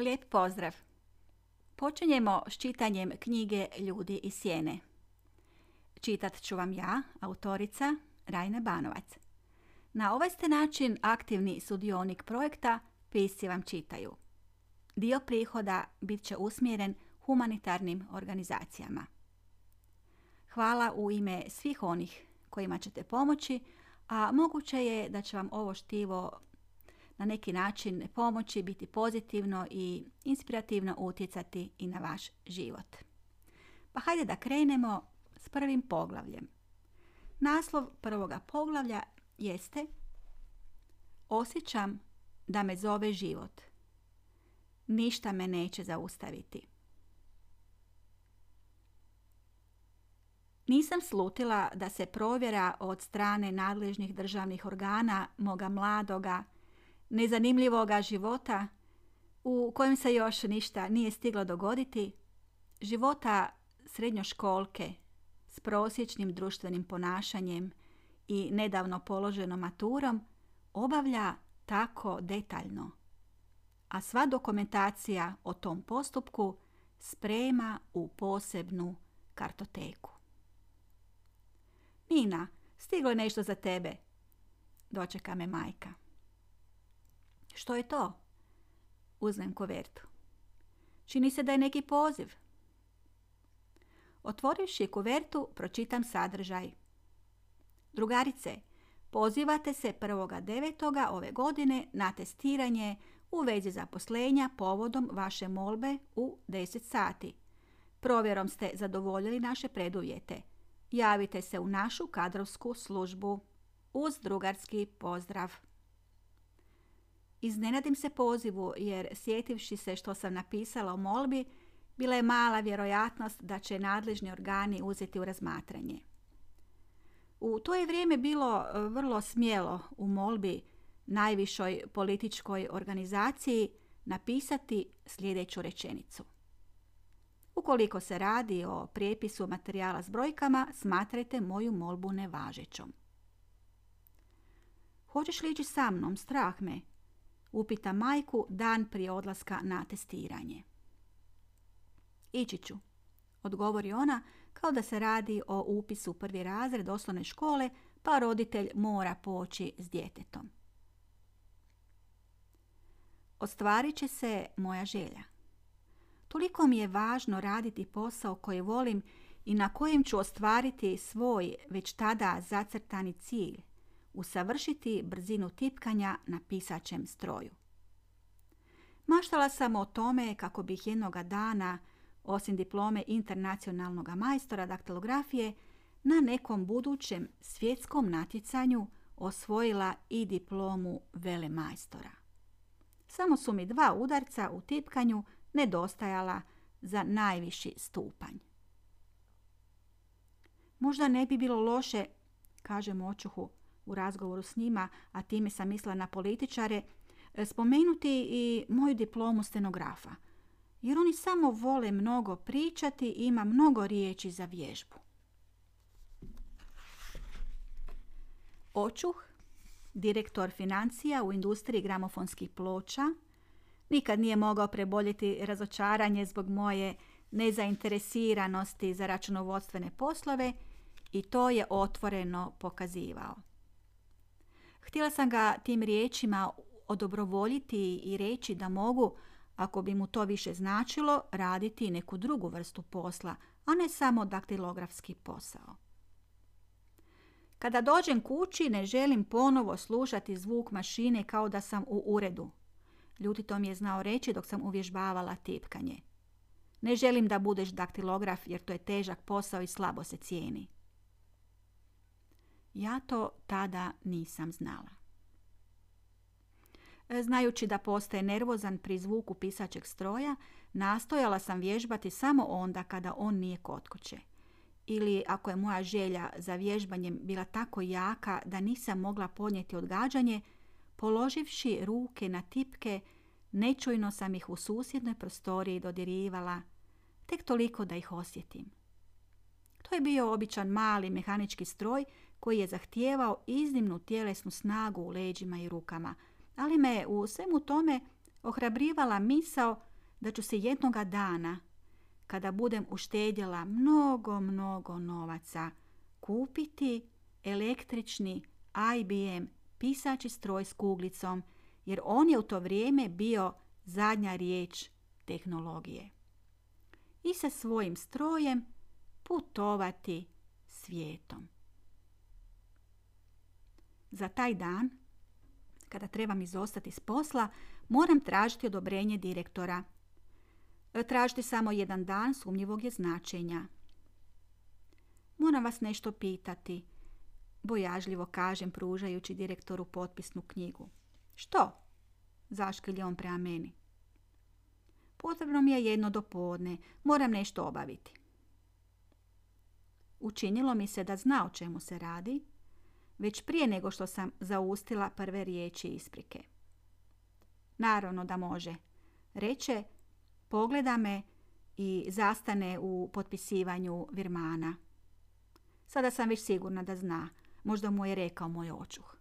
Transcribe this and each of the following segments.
Lijep pozdrav! Počinjemo s čitanjem knjige Ljudi iz sjene. Čitat ću vam ja, autorica Rajna Banovac. Na ovaj ste način aktivni sudionik projekta Pisci vam čitaju. Dio prihoda bit će usmjeren humanitarnim organizacijama. Hvala u ime svih onih kojima ćete pomoći, a moguće je da će vam ovo štivo na neki način pomoći, biti pozitivno i inspirativno utjecati i na vaš život. Pa hajde da krenemo s prvim poglavljem. Naslov prvoga poglavlja jeste Osjećam da me zove život. Ništa me neće zaustaviti. Nisam slutila da se provjera od strane nadležnih državnih organa moga mladoga, nezanimljivoga života u kojem se još ništa nije stiglo dogoditi, života srednjoškolke s prosječnim društvenim ponašanjem i nedavno položenom maturom obavlja tako detaljno, a sva dokumentacija o tom postupku sprema u posebnu kartoteku. Nina, stiglo je nešto za tebe, dočeka me majka. Što je to? Uzmem kovertu. Čini se da je neki poziv. Otvorivši kovertu, pročitam sadržaj. Drugarice, pozivate se 1.9. ove godine na testiranje u vezi zaposlenja povodom vaše molbe u 10 sati. Provjerom ste zadovoljili naše preduvjete. Javite se u našu kadrovsku službu. Uz drugarski pozdrav. Iznenadim se pozivu jer sjetivši se što sam napisala o molbi, bila je mala vjerojatnost da će nadležni organi uzeti u razmatranje. U to je vrijeme bilo e, vrlo smjelo u molbi najvišoj političkoj organizaciji napisati sljedeću rečenicu. Ukoliko se radi o prijepisu materijala s brojkama, smatrajte moju molbu nevažećom. Hoćeš li ići sa mnom? Strah me, upita majku dan prije odlaska na testiranje. Ići ću, odgovori ona kao da se radi o upisu u prvi razred osnovne škole, pa roditelj mora poći s djetetom. Ostvarit će se moja želja. Toliko mi je važno raditi posao koji volim i na kojem ću ostvariti svoj već tada zacrtani cilj, usavršiti brzinu tipkanja na pisaćem stroju. Maštala sam o tome kako bih jednoga dana, osim diplome internacionalnog majstora daktilografije, na nekom budućem svjetskom natjecanju osvojila i diplomu velemajstora. Samo su mi dva udarca u tipkanju nedostajala za najviši stupanj. Možda ne bi bilo loše, kaže očuhu u razgovoru s njima, a time sam mislila na političare, spomenuti i moju diplomu stenografa. Jer oni samo vole mnogo pričati i ima mnogo riječi za vježbu. Očuh, direktor financija u industriji gramofonskih ploča, nikad nije mogao preboljeti razočaranje zbog moje nezainteresiranosti za računovodstvene poslove i to je otvoreno pokazivao. Htjela sam ga tim riječima odobrovoljiti i reći da mogu, ako bi mu to više značilo, raditi neku drugu vrstu posla, a ne samo daktilografski posao. Kada dođem kući ne želim ponovo slušati zvuk mašine kao da sam u uredu. Ljuti to mi je znao reći dok sam uvježbavala tipkanje. Ne želim da budeš daktilograf jer to je težak posao i slabo se cijeni. Ja to tada nisam znala. Znajući da postaje nervozan pri zvuku pisačeg stroja, nastojala sam vježbati samo onda kada on nije kod kuće. Ili ako je moja želja za vježbanjem bila tako jaka da nisam mogla podnijeti odgađanje, položivši ruke na tipke, nečujno sam ih u susjednoj prostoriji dodirivala, tek toliko da ih osjetim. To je bio običan mali mehanički stroj koji je zahtijevao iznimnu tjelesnu snagu u leđima i rukama – ali me u svemu tome ohrabrivala misao da ću se jednoga dana, kada budem uštedjela mnogo, mnogo novaca, kupiti električni IBM pisači stroj s kuglicom, jer on je u to vrijeme bio zadnja riječ tehnologije. I sa svojim strojem putovati svijetom. Za taj dan, kada trebam izostati s posla, moram tražiti odobrenje direktora. Tražiti samo jedan dan sumnjivog je značenja. Moram vas nešto pitati, bojažljivo kažem pružajući direktoru potpisnu knjigu. Što? Zaškilje on prema meni. Potrebno mi je jedno do podne, moram nešto obaviti. Učinilo mi se da zna o čemu se radi, već prije nego što sam zaustila prve riječi isprike. Naravno da može. Reče, pogleda me i zastane u potpisivanju virmana. Sada sam već sigurna da zna. Možda mu je rekao moj očuh.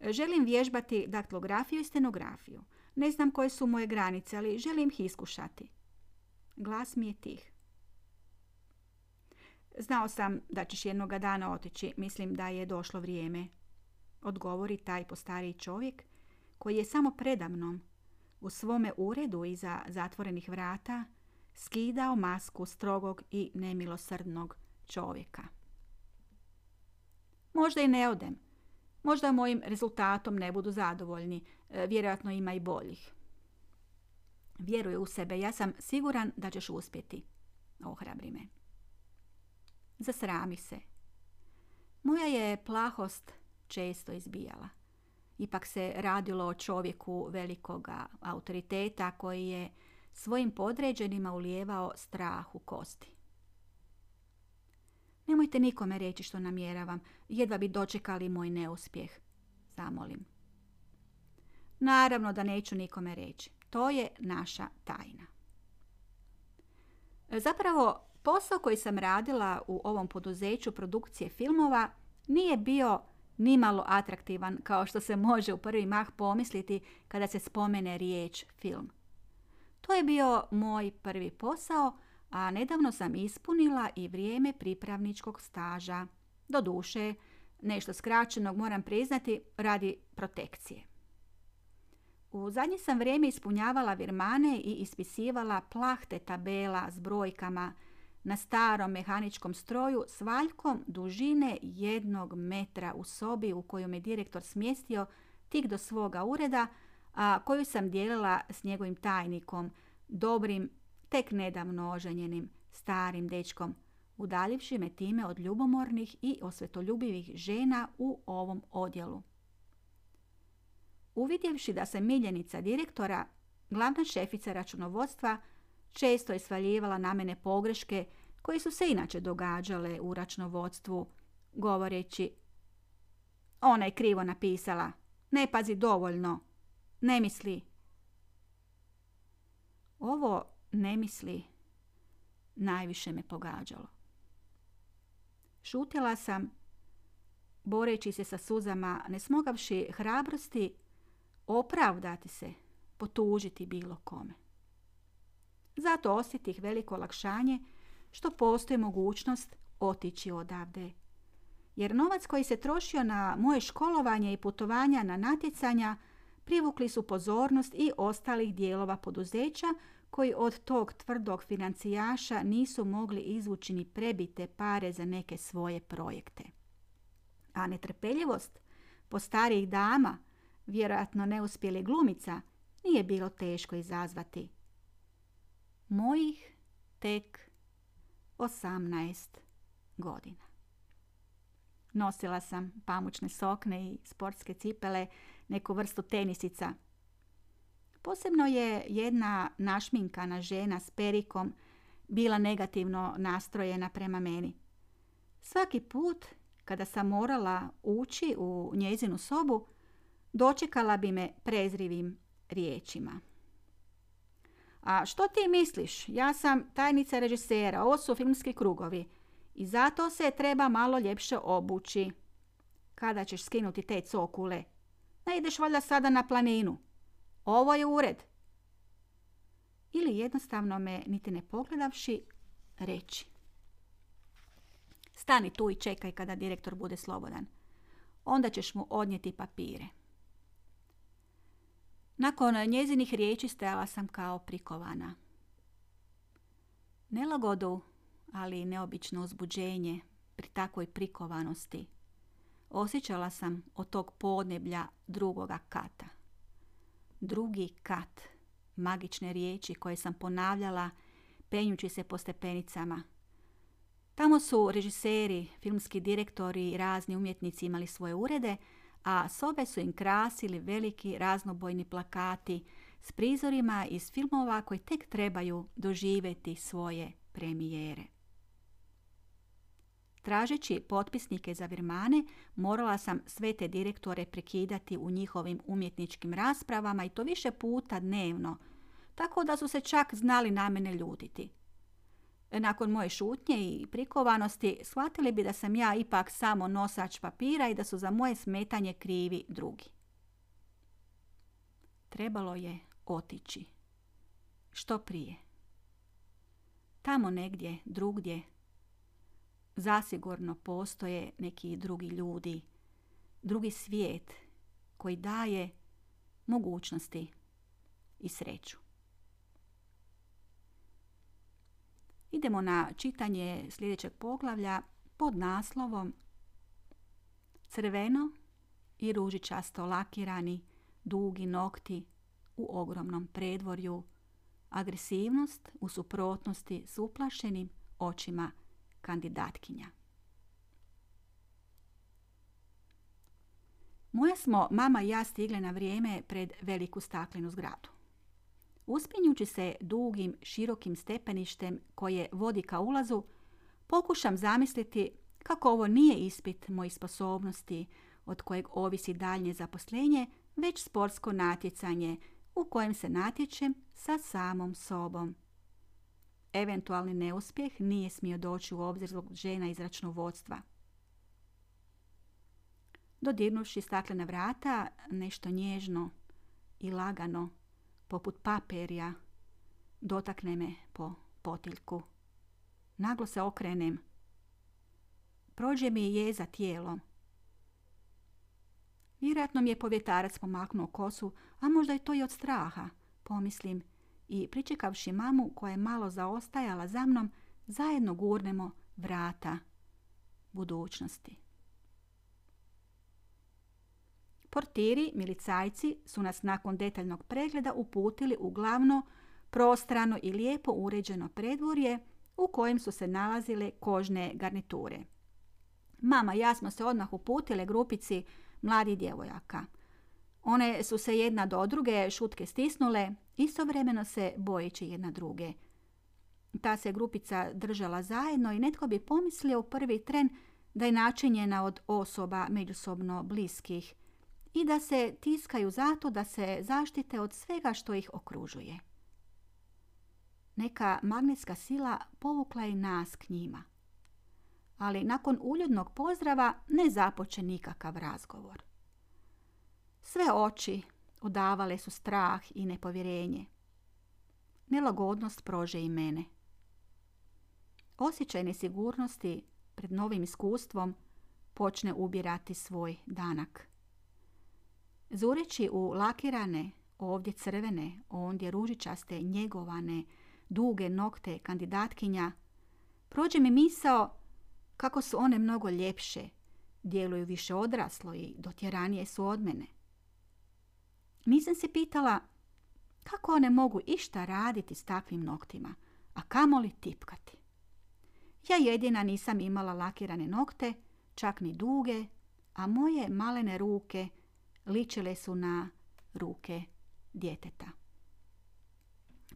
Želim vježbati daktilografiju i stenografiju. Ne znam koje su moje granice, ali želim ih iskušati. Glas mi je tih. Znao sam da ćeš jednoga dana otići. Mislim da je došlo vrijeme. Odgovori taj postariji čovjek koji je samo predamnom u svome uredu iza zatvorenih vrata skidao masku strogog i nemilosrdnog čovjeka. Možda i ne odem. Možda mojim rezultatom ne budu zadovoljni. E, vjerojatno ima i boljih. Vjeruje u sebe. Ja sam siguran da ćeš uspjeti. Ohrabri me. Zasrami se. Moja je plahost često izbijala. Ipak se radilo o čovjeku velikoga autoriteta koji je svojim podređenima ulijevao strah u kosti. Nemojte nikome reći što namjeravam, jedva bi dočekali moj neuspjeh, zamolim. Naravno da neću nikome reći. To je naša tajna. Zapravo, posao koji sam radila u ovom poduzeću produkcije filmova nije bio nimalo atraktivan kao što se može u prvi mah pomisliti kada se spomene riječ film. To je bio moj prvi posao, a nedavno sam ispunila i vrijeme pripravničkog staža. Do duše, nešto skraćenog moram priznati radi protekcije. U zadnje sam vrijeme ispunjavala virmane i ispisivala plahte tabela s brojkama na starom mehaničkom stroju s valjkom dužine jednog metra u sobi u koju me direktor smjestio tik do svoga ureda, a koju sam dijelila s njegovim tajnikom, dobrim, tek nedavno oženjenim starim dečkom, udaljivši me time od ljubomornih i osvetoljubivih žena u ovom odjelu. Uvidjevši da sam miljenica direktora, glavna šefica računovodstva često je svaljivala na mene pogreške koje su se inače događale u računovodstvu, govoreći Ona je krivo napisala, ne pazi dovoljno, ne misli. Ovo ne misli najviše me pogađalo. Šutila sam, boreći se sa suzama, ne smogavši hrabrosti opravdati se, potužiti bilo kome. Zato osjetih veliko olakšanje što postoji mogućnost otići odavde. Jer novac koji se trošio na moje školovanje i putovanja na natjecanja privukli su pozornost i ostalih dijelova poduzeća koji od tog tvrdog financijaša nisu mogli izvući ni prebite pare za neke svoje projekte. A netrpeljivost po starijih dama, vjerojatno neuspjeli glumica, nije bilo teško izazvati. Mojih tek 18 godina. Nosila sam pamučne sokne i sportske cipele, neku vrstu tenisica. Posebno je jedna našminkana žena s perikom bila negativno nastrojena prema meni. Svaki put kada sam morala ući u njezinu sobu, dočekala bi me prezrivim riječima. A što ti misliš? Ja sam tajnica režisera, ovo su filmski krugovi. I zato se treba malo ljepše obući. Kada ćeš skinuti te cokule? Ne ideš valjda sada na planinu. Ovo je ured. ili jednostavno me niti ne pogledavši reći. Stani tu i čekaj kada direktor bude slobodan. Onda ćeš mu odnijeti papire. Nakon njezinih riječi stajala sam kao prikovana. Nelagodu, ali neobično uzbuđenje pri takvoj prikovanosti osjećala sam od tog podneblja drugoga kata. Drugi kat, magične riječi koje sam ponavljala penjući se po stepenicama. Tamo su režiseri, filmski direktori i razni umjetnici imali svoje urede, a sobe su im krasili veliki raznobojni plakati s prizorima iz filmova koji tek trebaju doživjeti svoje premijere. Tražeći potpisnike za virmane, morala sam sve te direktore prekidati u njihovim umjetničkim raspravama i to više puta dnevno, tako da su se čak znali na mene ljutiti. Nakon moje šutnje i prikovanosti shvatili bi da sam ja ipak samo nosač papira i da su za moje smetanje krivi drugi. Trebalo je otići. Što prije. Tamo negdje, drugdje, zasigurno postoje neki drugi ljudi, drugi svijet koji daje mogućnosti i sreću. Idemo na čitanje sljedećeg poglavlja pod naslovom Crveno i ružičasto lakirani dugi nokti u ogromnom predvorju, agresivnost u suprotnosti s uplašenim očima kandidatkinja. Moja smo mama i ja stigle na vrijeme pred veliku staklenu zgradu. Uspinjući se dugim, širokim stepeništem koje vodi ka ulazu, pokušam zamisliti kako ovo nije ispit mojih sposobnosti od kojeg ovisi daljnje zaposlenje, već sportsko natjecanje u kojem se natječem sa samom sobom. Eventualni neuspjeh nije smio doći u obzir zbog žena iz računovodstva. Dodirnuši staklena vrata, nešto nježno i lagano poput paperja, dotakne me po potiljku. Naglo se okrenem. Prođe mi je za tijelom. Vjerojatno mi je povjetarac pomaknuo kosu, a možda je to i od straha, pomislim, i pričekavši mamu koja je malo zaostajala za mnom, zajedno gurnemo vrata budućnosti. Portiri, milicajci, su nas nakon detaljnog pregleda uputili u glavno, prostrano i lijepo uređeno predvorje u kojem su se nalazile kožne garniture. Mama i ja smo se odmah uputile grupici mladih djevojaka. One su se jedna do druge šutke stisnule, istovremeno se bojeći jedna druge. Ta se grupica držala zajedno i netko bi pomislio u prvi tren da je načinjena od osoba međusobno bliskih – i da se tiskaju zato da se zaštite od svega što ih okružuje. Neka magnetska sila povukla je nas k njima. Ali nakon uljudnog pozdrava ne započe nikakav razgovor. Sve oči odavale su strah i nepovjerenje. Nelagodnost prože i mene. Osjećaj nesigurnosti pred novim iskustvom počne ubirati svoj danak. Zureći u lakirane, ovdje crvene, ondje ružičaste, njegovane, duge nokte kandidatkinja, prođe mi misao kako su one mnogo ljepše, djeluju više odraslo i dotjeranije su od mene. Nisam se pitala kako one mogu išta raditi s takvim noktima, a kamoli tipkati. Ja jedina nisam imala lakirane nokte, čak ni duge, a moje malene ruke ličile su na ruke djeteta.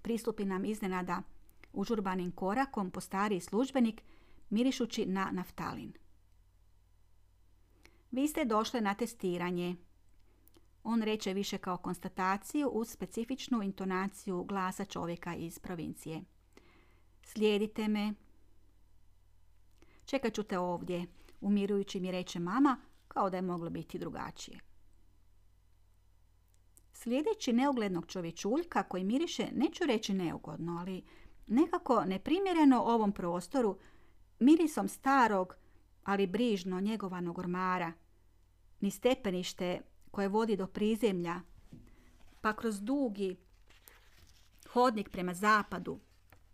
Pristupi nam iznenada užurbanim korakom po stariji službenik mirišući na naftalin. Vi ste došli na testiranje. On reče više kao konstataciju uz specifičnu intonaciju glasa čovjeka iz provincije. Slijedite me. Čekat ću te ovdje, umirujući mi reče mama, kao da je moglo biti drugačije. Sljedeći neuglednog čovječuljka koji miriše, neću reći neugodno, ali nekako neprimjereno ovom prostoru, mirisom starog, ali brižno njegovanog ormara, ni stepenište koje vodi do prizemlja, pa kroz dugi hodnik prema zapadu.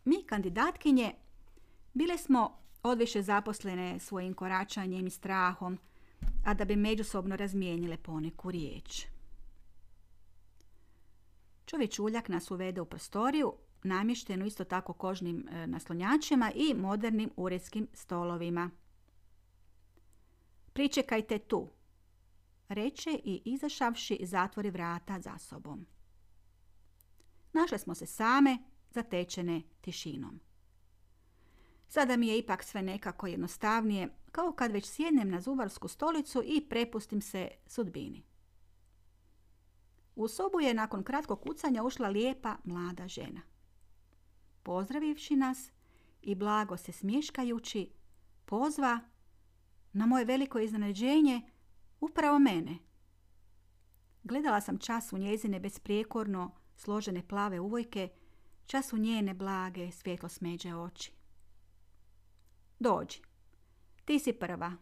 Mi, kandidatkinje, bile smo odviše zaposlene svojim koračanjem i strahom, a da bi međusobno razmijenile poneku riječ. Čovječ uljak nas uvede u prostoriju, namještenu isto tako kožnim e, naslonjačima i modernim uredskim stolovima. Pričekajte tu, reče i izašavši zatvori vrata za sobom. Našle smo se same, zatečene tišinom. Sada mi je ipak sve nekako jednostavnije, kao kad već sjednem na zubarsku stolicu i prepustim se sudbini. U sobu je nakon kratkog kucanja ušla lijepa mlada žena. Pozdravivši nas i blago se smješkajući, pozva na moje veliko iznenađenje upravo mene. Gledala sam čas u njezine besprijekorno složene plave uvojke, čas u njene blage svjetlo smeđe oči. Dođi, ti si prva,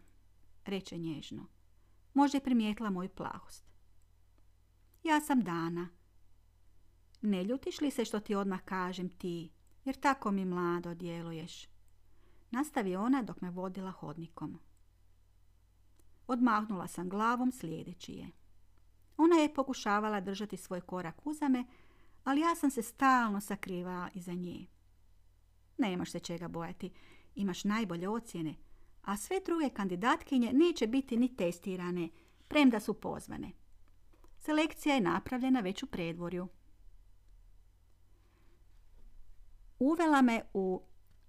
reče nježno. Možda je primijetila moju plahost. Ja sam Dana. Ne ljutiš li se što ti odmah kažem ti, jer tako mi mlado djeluješ? Nastavi ona dok me vodila hodnikom. Odmahnula sam glavom slijedeći je. Ona je pokušavala držati svoj korak uzame, ali ja sam se stalno sakrivala iza nje. Nemaš se čega bojati, imaš najbolje ocjene, a sve druge kandidatkinje neće biti ni testirane, premda su pozvane. Selekcija je napravljena već u predvorju. Uvela me u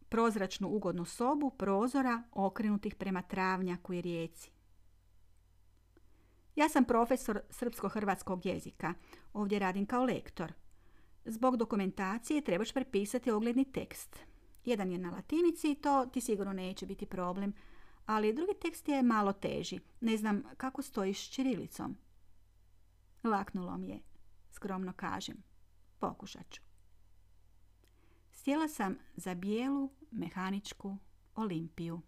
prozračnu ugodnu sobu prozora okrenutih prema travnjaku i rijeci. Ja sam profesor srpsko-hrvatskog jezika. Ovdje radim kao lektor. Zbog dokumentacije trebaš prepisati ogledni tekst. Jedan je na latinici i to ti sigurno neće biti problem, ali drugi tekst je malo teži. Ne znam kako stojiš s čirilicom. Laknulo mi je, skromno kažem. Pokušat ću. Sjela sam za bijelu mehaničku olimpiju.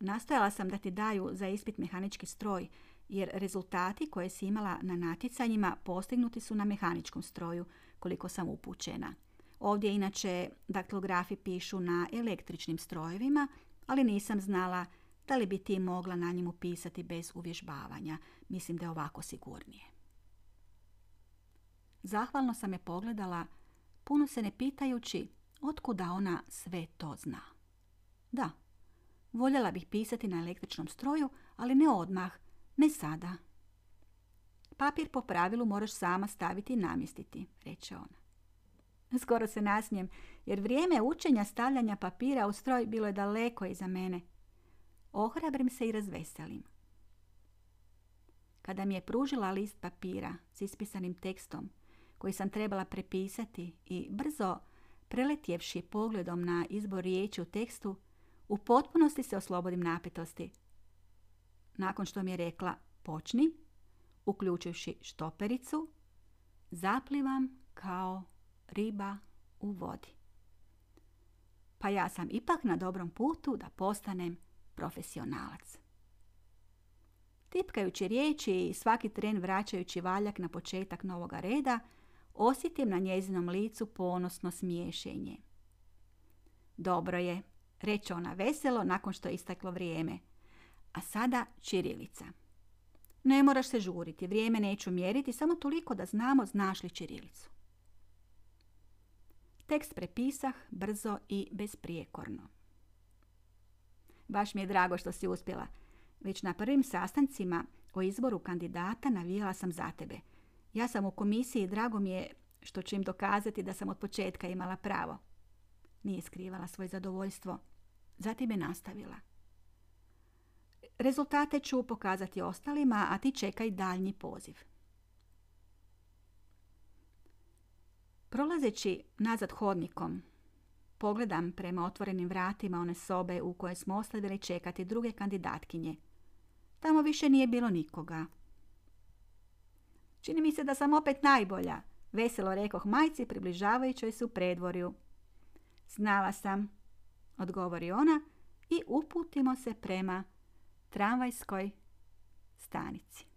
Nastojala sam da ti daju za ispit mehanički stroj, jer rezultati koje si imala na natjecanjima postignuti su na mehaničkom stroju, koliko sam upućena. Ovdje inače daktilografi pišu na električnim strojevima, ali nisam znala da li bi ti mogla na njemu pisati bez uvježbavanja. Mislim da je ovako sigurnije. Zahvalno sam je pogledala, puno se ne pitajući otkuda ona sve to zna. Da, voljela bih pisati na električnom stroju, ali ne odmah, ne sada. Papir po pravilu moraš sama staviti i namjestiti, reče ona. Skoro se nasmijem, jer vrijeme učenja stavljanja papira u stroj bilo je daleko iza mene. Ohrabrim se i razveselim. Kada mi je pružila list papira s ispisanim tekstom, koji sam trebala prepisati i brzo preletjevši pogledom na izbor riječi u tekstu, u potpunosti se oslobodim napetosti. Nakon što mi je rekla počni, uključivši štopericu, zaplivam kao riba u vodi. Pa ja sam ipak na dobrom putu da postanem profesionalac. Tipkajući riječi i svaki tren vraćajući valjak na početak novoga reda, osjetim na njezinom licu ponosno smiješenje. Dobro je, reče ona veselo nakon što je istaklo vrijeme. A sada čirilica. Ne moraš se žuriti, vrijeme neću mjeriti, samo toliko da znamo znaš li čirilicu. Tekst prepisah brzo i besprijekorno. Baš mi je drago što si uspjela. Već na prvim sastancima o izboru kandidata navijala sam za tebe. Ja sam u komisiji i drago mi je što ću im dokazati da sam od početka imala pravo. Nije skrivala svoje zadovoljstvo. Zatim je nastavila. Rezultate ću pokazati ostalima, a ti čekaj daljnji poziv. Prolazeći nazad hodnikom, pogledam prema otvorenim vratima one sobe u koje smo ostavili čekati druge kandidatkinje. Tamo više nije bilo nikoga. Čini mi se da sam opet najbolja, veselo rekoh majci približavajućoj se u predvorju. Znala sam, odgovori ona i uputimo se prema tramvajskoj stanici.